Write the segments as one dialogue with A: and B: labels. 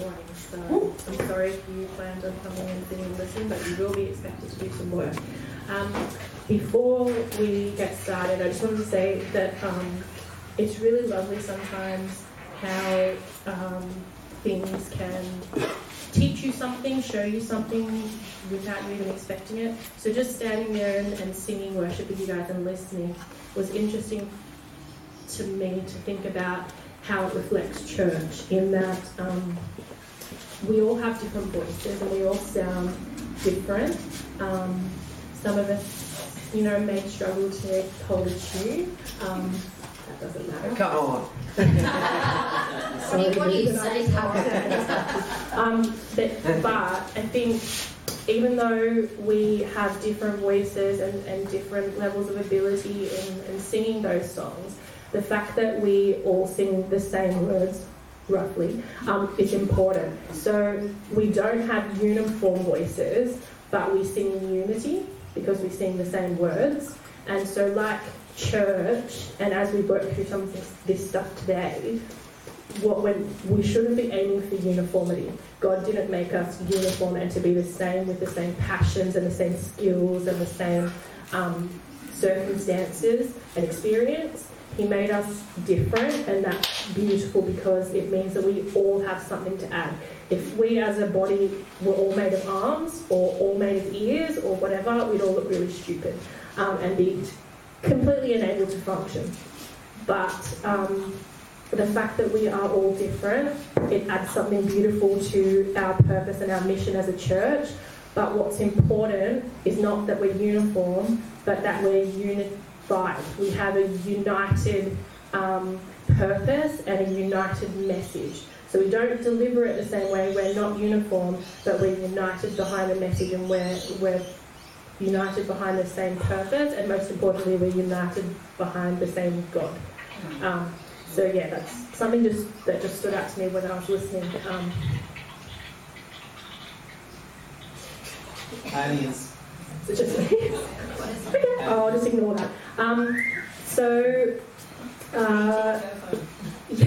A: morning. So I'm sorry if you planned on coming and sitting and listening, but you will be expected to do some work. Um, before we get started, I just wanted to say that um, it's really lovely sometimes how um, things can teach you something, show you something without you even expecting it. So just standing there and, and singing worship with you guys and listening was interesting to me to think about how it reflects church in that um, we all have different voices and we all sound different. Um, some of us, you know, may struggle to hold a tune. Um, that doesn't matter.
B: Come on.
A: Sorry,
C: what do you say?
A: um, but, but I think even though we have different voices and, and different levels of ability in, in singing those songs, the fact that we all sing the same words roughly um, is important. So we don't have uniform voices, but we sing in unity because we sing the same words. And so, like church, and as we work through some of this stuff today, what we shouldn't be aiming for uniformity. God didn't make us uniform and to be the same with the same passions and the same skills and the same um, circumstances and experience. He made us different, and that's beautiful because it means that we all have something to add. If we as a body were all made of arms or all made of ears or whatever, we'd all look really stupid um, and be completely unable to function. But um, the fact that we are all different, it adds something beautiful to our purpose and our mission as a church. But what's important is not that we're uniform, but that we're We have a united um, purpose and a united message. So we don't deliver it the same way. We're not uniform, but we're united behind the message and we're, we're united behind the same purpose. And most importantly, we're united behind the same God. Um, so yeah, that's something just that just stood out to me when I was listening. Um, so just okay, oh, I'll just ignore that. Um, so. Uh,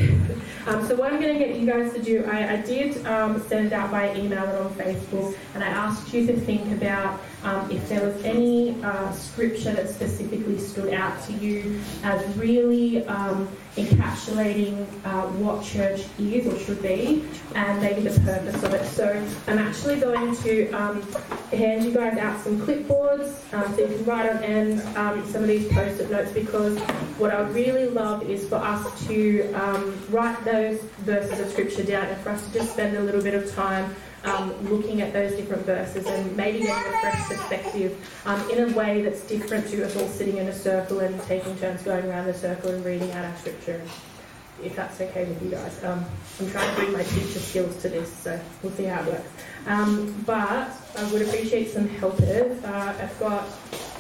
A: um, so what I'm going to get you guys to do, I, I did um, send it out by email and on Facebook, and I asked you to think about um, if there was any uh, scripture that specifically stood out to you as really um, encapsulating uh, what church is or should be, and maybe the purpose of it. So I'm actually going to um, hand you guys out some clipboards um, so you can write on end um, some of these post-it notes because what I would really love is for us to um, write those verses of scripture down and for us to just spend a little bit of time looking at those different verses and maybe getting a fresh perspective um, in a way that's different to us all sitting in a circle and taking turns going around the circle and reading out our scripture, if that's okay with you guys. Um, I'm trying to bring my teacher skills to this, so we'll see how it works. Um, but I would appreciate some helpers. Uh, I've got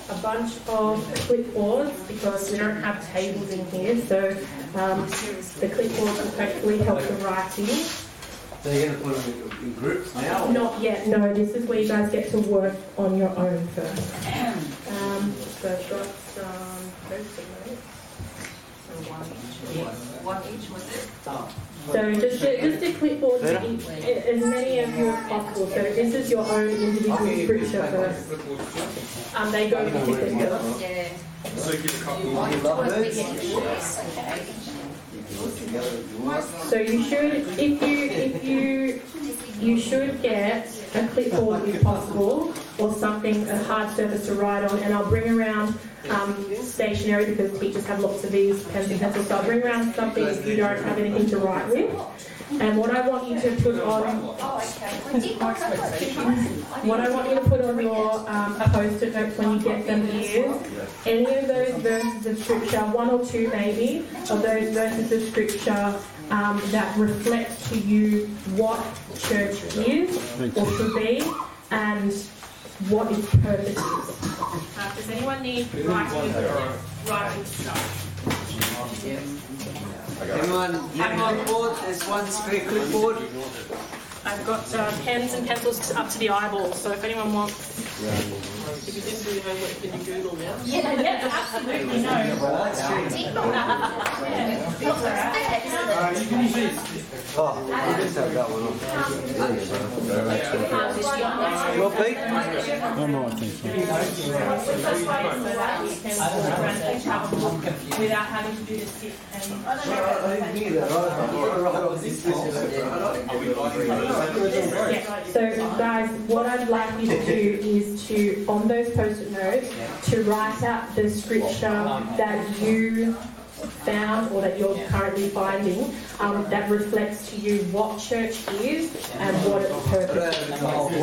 A: a bunch of clipboards because we don't have tables in here, so um, the clipboards will hopefully help the writing.
B: So you're going to put them in groups now?
A: Not yet, no. This is where you guys get to work on your own first. Um, so I've got some post-it notes.
C: So one each. One each, was it?
A: So just a, just a clipboard to each, as many of you as possible. So this is your own individual scripture first. Um, they go particularly together.
C: Yeah.
D: So give a couple.
C: I
B: love
C: want to
B: this.
C: get it okay.
B: Together if you want.
A: So you should, if you if you you should get a clipboard if possible, or something a hard surface to write on. And I'll bring around um, stationery because teachers have lots of these pens and pencils. So I'll bring around something if you don't have anything to write with. And what I want you to put on What I want you to put on your um, post-it notes when you get them is any of those verses of scripture, one or two maybe, of those verses of scripture um, that reflect to you what church is or should be and what its purpose is. Uh, does anyone need writing, writing stuff?
B: Anyone have a clipboard? There's one spare clipboard.
A: I've got uh, pens and pencils up to the eyeballs, so if anyone wants. If you didn't do your homework, can you Google now?
C: Yeah,
A: Yeah, absolutely, no.
C: I did not. Yeah. It's there, isn't?
D: Uh, you can use these.
B: Oh, you just have that one on. Well, Pete?
D: No, no, I think
A: without having to do the sit So, guys, what I'd like you to do is to, on those post-it notes, to write out the scripture that you found or that you're currently finding um, that reflects to you what church is and what its purpose is. Pardon?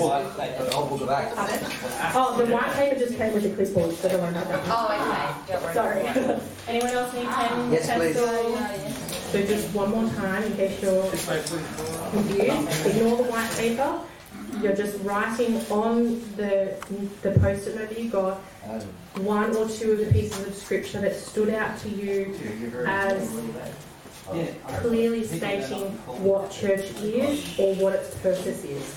A: Oh, the white paper just came with the clipboard, so don't worry about that.
C: Oh, okay, don't worry.
A: Sorry. Anyone else need pen,
B: Yes, please.
A: pencil? So just one more time in case you're confused. Ignore the white paper. You're just writing on the the post-it note that you got one or two of the pieces of scripture that stood out to you as clearly stating what church is or what its purpose is.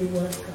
A: There'd work,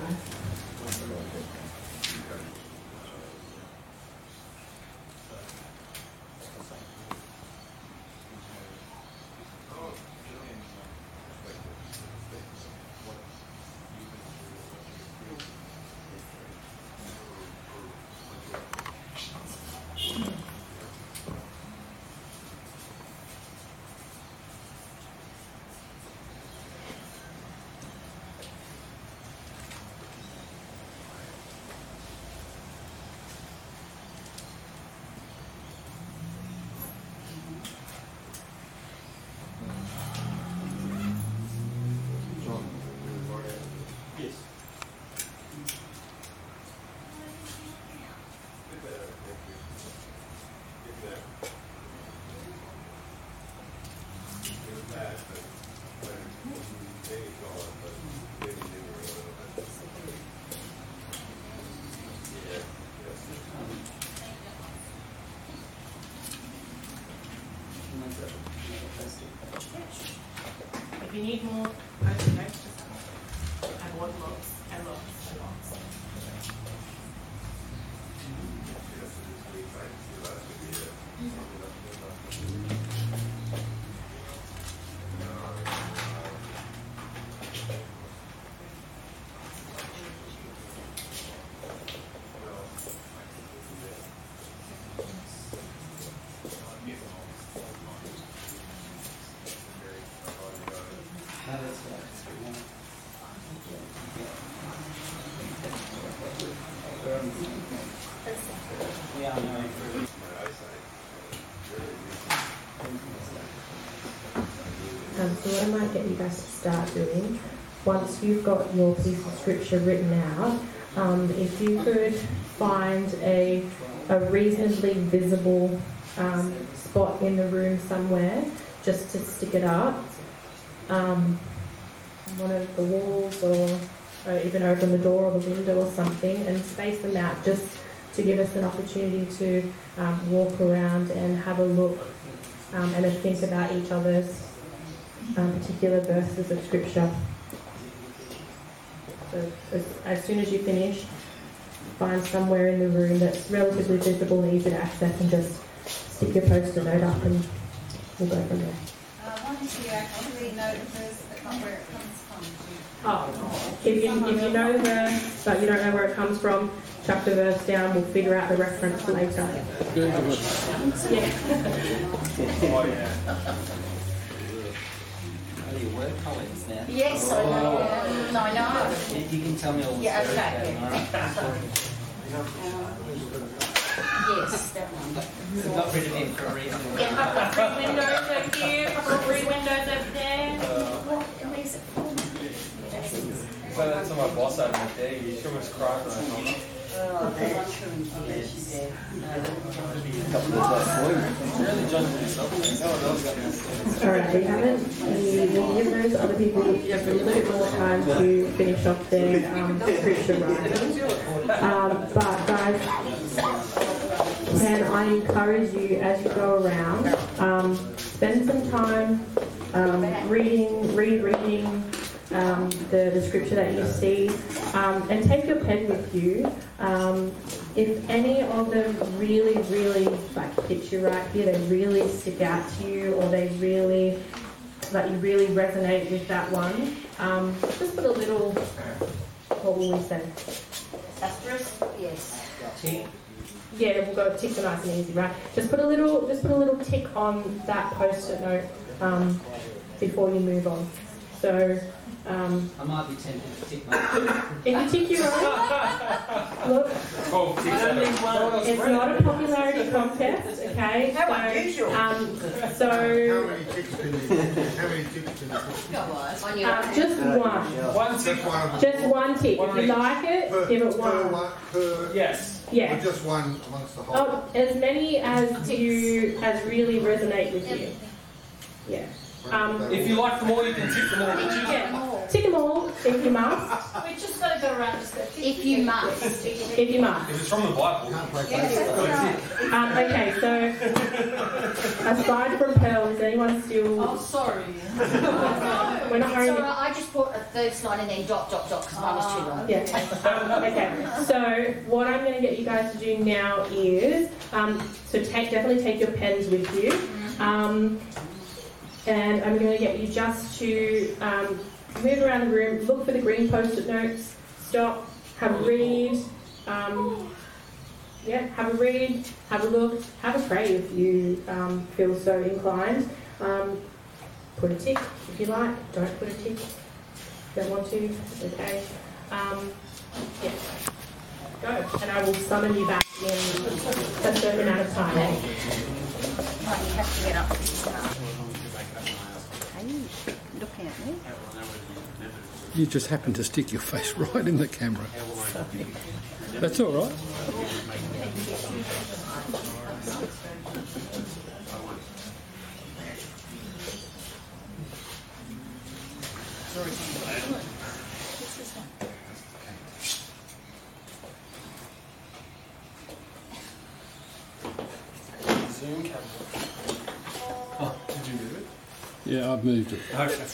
A: need more I might get you guys to start doing, once you've got your piece of scripture written out, um, if you could find a, a reasonably visible um, spot in the room somewhere, just to stick it up, um, one of the walls or, or even open the door or the window or something, and space them out just to give us an opportunity to um, walk around and have a look um, and think about each other's um, particular verses of scripture. So as, as soon as you finish, find somewhere in the room that's relatively visible and easy to access and just stick your post-it note up and we'll go from there.
C: Uh, one issue I can't really know the verse, but not where it comes from.
A: Oh, if you, if you know the verse but you don't know where it comes from, chuck the verse down, we'll figure out the reference later.
E: Oh, you work colleagues now.
C: Yes, I know. Mm, I know.
E: You you can tell me all the
C: Yeah,
E: stories
C: okay.
E: about it, all right?
C: Yes, that one.
E: So got rid of him for a reason.
A: Yeah, I've got three windows over here, I've got three windows over there.
C: What, where's it from?
F: So that's my boss over there. You almost cried
C: Oh, did.
A: Alright, we haven't, we will other people just a little bit more time to finish off their um, scripture writing. Um, but guys, can I encourage you as you go around, um, spend some time um, reading, rereading um, the, the scripture that you see, um, and take your pen with you. Um, if any of them really, really like hit you right here, they really stick out to you, or they really like you really resonate with that one, um, just put a little. What will we say?
C: Asterisk? Yes.
E: Tick.
A: Yeah, we'll go ticks are nice and easy, right? Just put a little, just put a little tick on that post-it note um, before you move on. So, um,
E: I might be tempted to tick my.
A: if you tick your own, look, it's not a popularity contest, okay?
C: How
A: So,
C: unusual.
A: um,
F: How
A: so
F: many ticks can you, how many ticks can you put?
C: On your
A: um, just one,
G: One tick.
F: Just one of them.
A: just one tick. If you like it,
F: Per-
A: give it
F: Per
A: one.
F: one, per,
G: Yes.
F: or
A: Yeah.
F: just one amongst the whole?
A: Oh, as many as you as really resonate with you. Yeah. Um,
G: If you like them all, you can tick them all.
A: Yeah. Tick them all if you must.
H: We just got to go around just go.
C: If you must.
A: If you must.
G: If it's from the Bible.
F: Can't play Facebook.
A: Um, okay, so aside from Pearl, is anyone still?
H: Oh, sorry.
A: We're not
C: It's
A: only.
C: I just put a third line and then dot, dot, dot, because mine was too long.
A: Yeah. Um, okay. So what I'm going to get you guys to do now is um, so take definitely take your pens with you, um, and I'm going to get you just to um, move around the room, look for the green post-it notes, stop, have a read. Um, yeah, have a read, have a look, have a pray if you um, feel so inclined. Um, put a tick if you like. Don't put a tick. if you Don't want to. Okay. Um, yeah. Go. And I will summon you back in a certain amount of time.
C: Right, you have to get up and start. Are you looking at me?
D: You just happen to stick your face right in the camera. That's all right.
G: Zoom camera. Oh, did you move it?
D: Yeah, I've moved it.
G: Okay.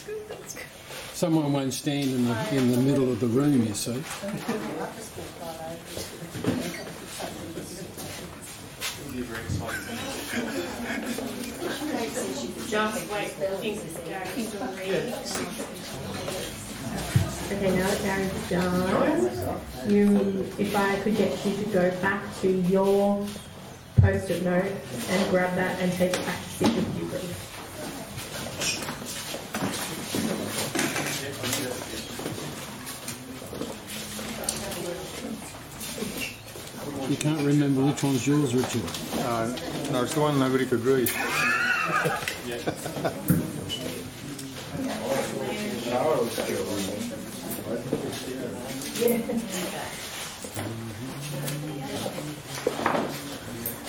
D: Someone won't stand in the in the middle of the room. You see.
G: You're very excited.
A: Just wait for the to read. Okay, now that Gary's done, you, if I could get you to go back to your post-it note and grab that and take it back to sit with you, please.
D: You can't remember which one's yours, Richard.
F: Uh, no, it's the one nobody could read.
A: Yeah,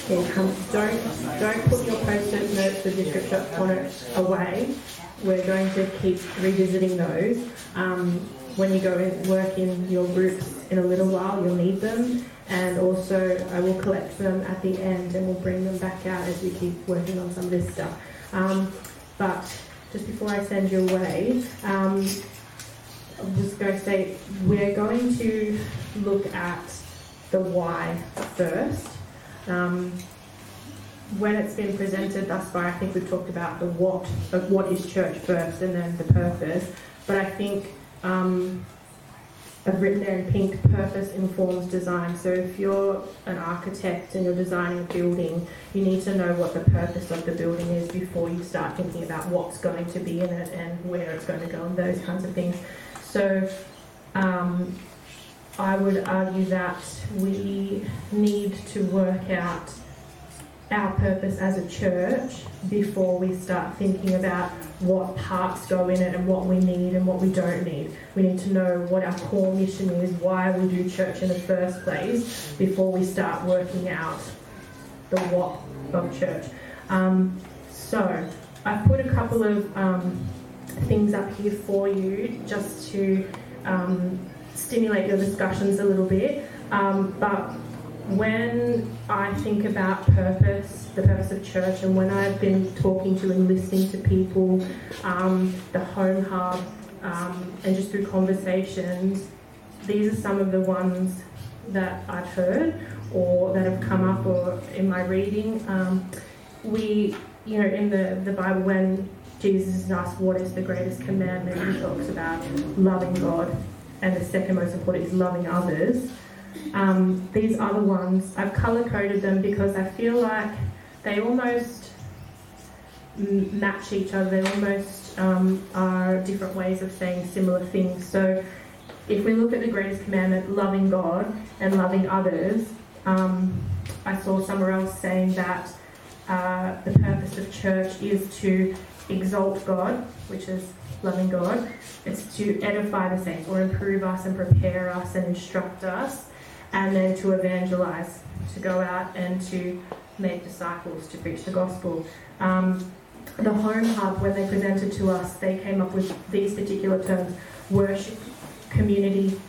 A: um, don't don't put your post-it notes with your scripture on it away. We're going to keep revisiting those. Um, when you go and work in your groups in a little while, you'll need them, and also I will collect them at the end and we'll bring them back out as we keep working on some of this stuff. Um, but just before I send you away, um, I'm just going to say we're going to look at the why first. Um, when it's been presented thus far, I think we've talked about the what of what is church first and then the purpose. But I think um, I've written there in pink, purpose informs design. So if you're an architect and you're designing a building, you need to know what the purpose of the building is before you start thinking about what's going to be in it and where it's going to go and those kinds of things. So um, I would argue that we need to work out our purpose as a church before we start thinking about what parts go in it and what we need and what we don't need. We need to know what our core mission is, why we do church in the first place, before we start working out the what of church. Um, so, I've put a couple of um, things up here for you just to um, stimulate your discussions a little bit. Um, but when I think about purpose, the purpose of church, and when I've been talking to and listening to people, um, the home hub, um, and just through conversations, these are some of the ones that I've heard or that have come up or in my reading. Um, we, you know, in the, the Bible, when Jesus is asked what is the greatest commandment, he talks about loving God, and the second most important is loving others. Um, these other ones, I've color coded them because I feel like they almost match each other. They almost um, are different ways of saying similar things. So if we look at the greatest commandment, loving God and loving others, um, I saw somewhere else saying that uh, the purpose of church is to exalt God, which is loving God. It's to edify the saints or improve us and prepare us and instruct us, and then to evangelize, to go out and to make disciples, to preach the gospel. Um, the Home Hub, when they presented to us, they came up with these particular terms worship, community,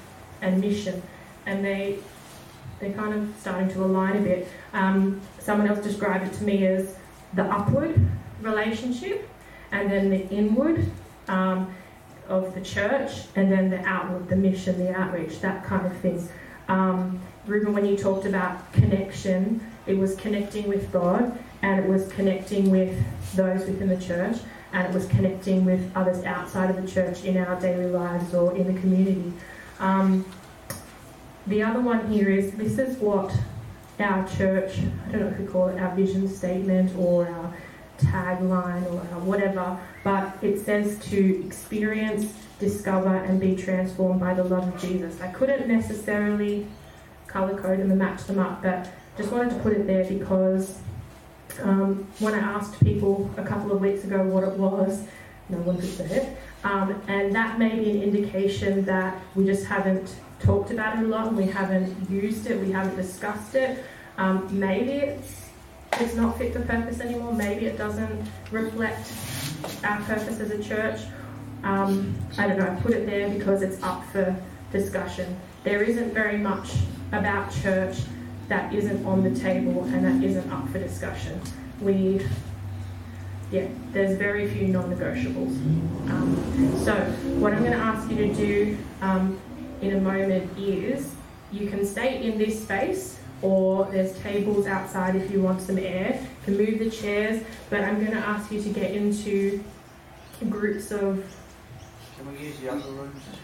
A: and mission. And they, they're kind of starting to align a bit. Um, someone else described it to me as the upward relationship, and then the inward um, of the church, and then the outward, the mission, the outreach, that kind of thing. Um, Ruben, when you talked about connection, it was connecting with God, and it was connecting with those within the church, and it was connecting with others outside of the church in our daily lives or in the community. Um, the other one here is this is what our church, I don't know if we call it our vision statement or our tagline or whatever, but it says to experience, discover, and be transformed by the love of Jesus. I couldn't necessarily color code them and match them up, but just wanted to put it there because um, when I asked people a couple of weeks ago what it was, no one could say it. Um, and that may be an indication that we just haven't talked about it a lot, and we haven't used it, we haven't discussed it. Um, maybe it's it's not fit for purpose anymore. Maybe it doesn't reflect our purpose as a church. Um, I don't know. I put it there because it's up for discussion. There isn't very much about church that isn't on the table and that isn't up for discussion. We, yeah, there's very few non-negotiables. Um, so what I'm going to ask you to do um, in a moment is you can stay in this space or there's tables outside if you want some air. You can move the chairs, but I'm going to ask you to get into groups of.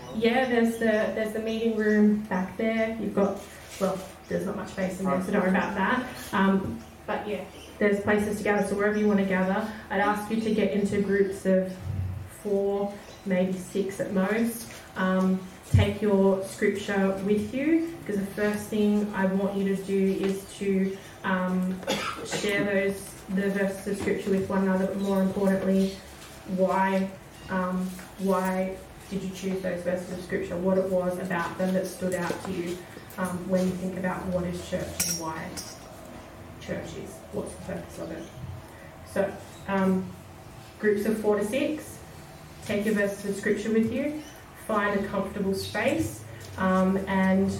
B: Well?
A: Yeah, there's the there's the meeting room back there. You've got well, there's not much space in there, so don't worry about that. Um, but yeah, there's places to gather. So wherever you want to gather, I'd ask you to get into groups of four, maybe six at most. Um, take your scripture with you because the first thing I want you to do is to um, share those the verses of scripture with one another, but more importantly, why um, why did you choose those verses of scripture? What it was about them that stood out to you um, when you think about what is church and why church is. What's the purpose of it? So, um, groups of four to six. Take your verses of scripture with you find a comfortable space um, and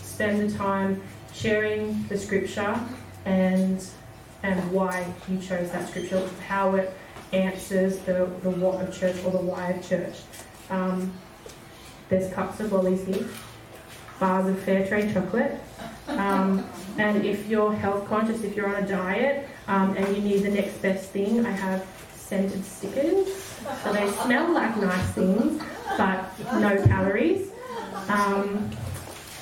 A: spend the time sharing the scripture and and why you chose that scripture, how it answers the, the what of church or the why of church. Um, there's cups of lollies here, bars of fair trade chocolate. Um, and if you're health conscious, if you're on a diet um, and you need the next best thing, I have scented stickers. So they smell like nice things, but no calories. Um,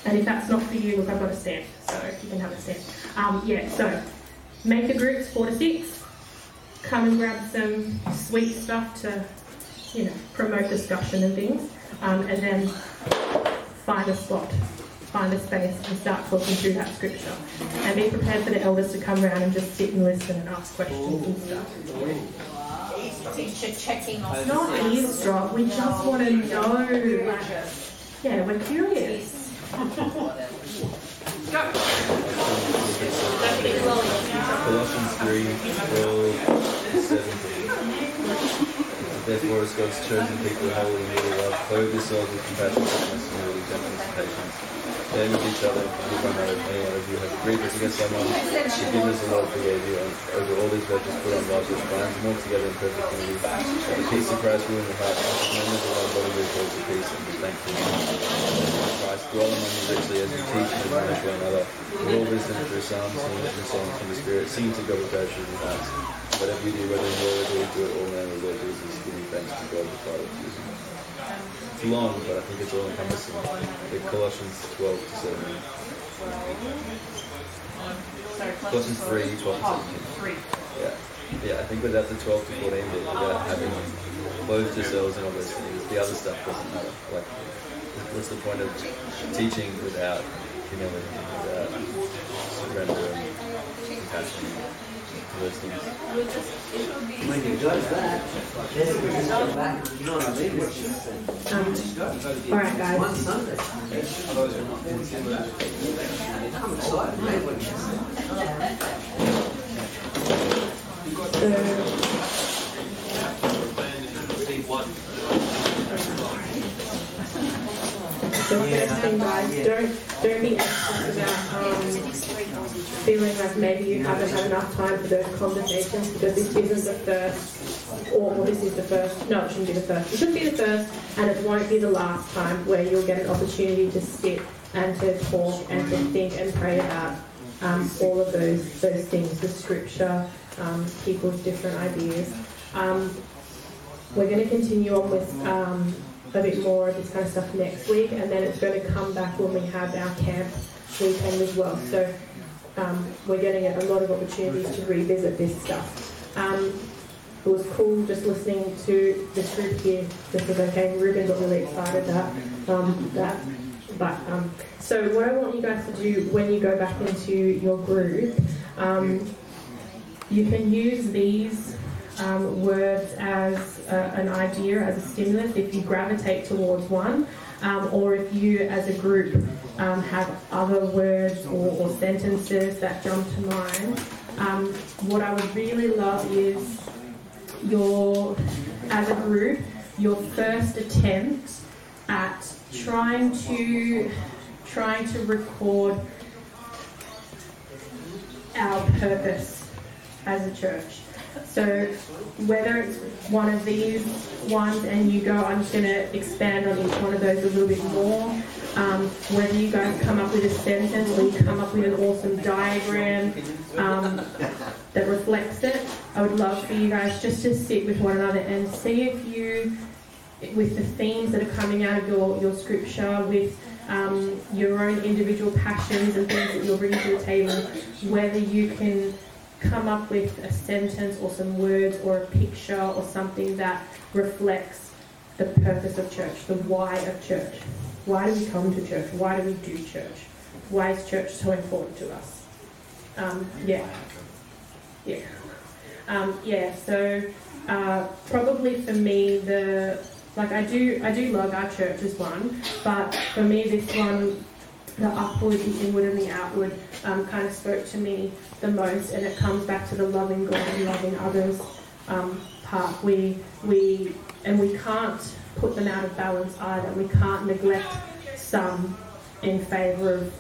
A: and if that's not for you, look, I've got a stamp, so you can have a stamp. Um, yeah, so make the groups four to six. Come and grab some sweet stuff to, you know, promote discussion and things, um, and then find a spot find a space and start talking through that scripture. And be prepared for the elders to come around and just sit and listen and ask questions and stuff.
C: Teacher checking off.
A: It's not eavesdrop, we just want to know. Yeah, we're curious. Go.
H: Colossians 3, 12, 17. Therefore, as God's chosen people, holy and really love, clothe yourselves with compassion, kindness, humility, gentleness, and patience. Bear with each other, forgive one another, if any one of you have grievance against someone, forgive as the Lord forgave you, and over all these virtues put on love, which binds them all together in perfect unity. The peace of Christ rule in hearts, and as members of one body towards the peace, and be thankful. Christ dwell among you richly as you teach and admonish one another, with all wisdom through psalms, hymns, and songs from the Spirit, sing to God with gratitude in your hearts. Whatever you do, whether in word or do it all in the name of the Lord Jesus, giving thanks to God the Father through his. It's long, but I think it's all encompassing. The Colossians 12 to 17.
C: Sorry,
H: Colossians 3, 12 to
C: Oh,
H: 17. Yeah. Yeah, I think without the 12 to 14 bit, without having clothed yourselves and all those things, the other stuff doesn't matter. Like, what's the point of teaching without humility, without surrender and compassion, those things?
B: When you got that, then would just come back. You know what I mean? Just uh,
A: Um, all right, guys.
B: one Sunday. I'm excited, what you said.
A: Guys, don't anxious about um, feeling like maybe you haven't had enough time for those conversations because this isn't the first, or well, this is the first. No, it shouldn't be the first. It should be the first, and it won't be the last time where you'll get an opportunity to sit and to talk and to think and pray about um, all of those those things, the scripture, um, people's different ideas. Um, we're going to continue on with um, a bit more of this kind of stuff next week, and then it's going to come back when we have our camp weekend as well. So um, we're getting a lot of opportunities to revisit this stuff. Um, it was cool just listening to this group here, just as I came. Ruben got really excited that um, that. But um, so what I want you guys to do when you go back into your group, um, you can use these um, words as a, an idea, as a stimulus, if you gravitate towards one, or if you as a group um, have other words or, or sentences that jump to mind. Um, what I would really love is your, as a group, your first attempt at trying to trying to record our purpose as a church. So whether it's one of these ones and you go, I'm just going to expand on each one of those a little bit more. Um, whether you guys come up with a sentence or you come up with an awesome diagram um, that reflects it, I would love for you guys just to sit with one another and see if you, with the themes that are coming out of your, your scripture, with um, your own individual passions and things that you're bringing to the table, whether you can come up with a sentence or some words or a picture or something that reflects the purpose of church, the why of church. Why do we come to church? Why do we do church? Why is church so important to us? Um, yeah. Yeah. Um, yeah, so uh, probably for me, the like I do, I do love our church as one, but for me, this one, the upward, the inward, and the outward, um, kind of spoke to me the most, and it comes back to the loving God and loving others um, part. We we and we can't put them out of balance either. We can't neglect some in favour of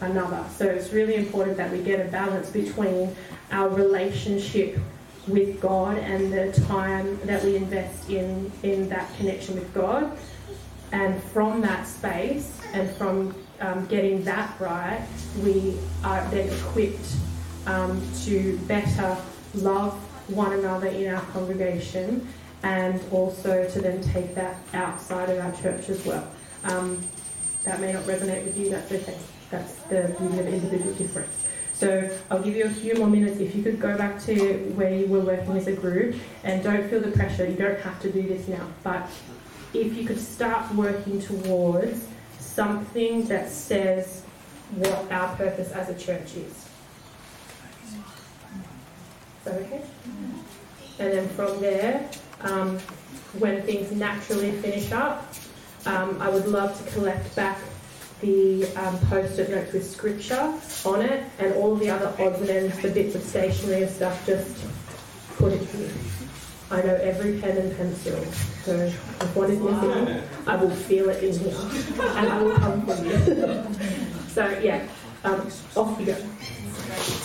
A: another. So it's really important that we get a balance between our relationship with God and the time that we invest in in that connection with God. And from that space and from um, getting that right, we are then equipped um, to better love one another in our congregation and also to then take that outside of our church as well. Um, that may not resonate with you, that's okay. That's the beauty of individual difference. So I'll give you a few more minutes. If you could go back to where you were working as a group and don't feel the pressure, you don't have to do this now, but if you could start working towards something that says what our purpose as a church is. Is that okay? And then from there, um, when things naturally finish up, um, I would love to collect back the um, post-it notes with scripture on it and all the other odds and ends, the bits of stationery and stuff, just put it here. I know every pen and pencil, so if one is missing, I will feel it in here and I will come for you. so yeah, um, off you go.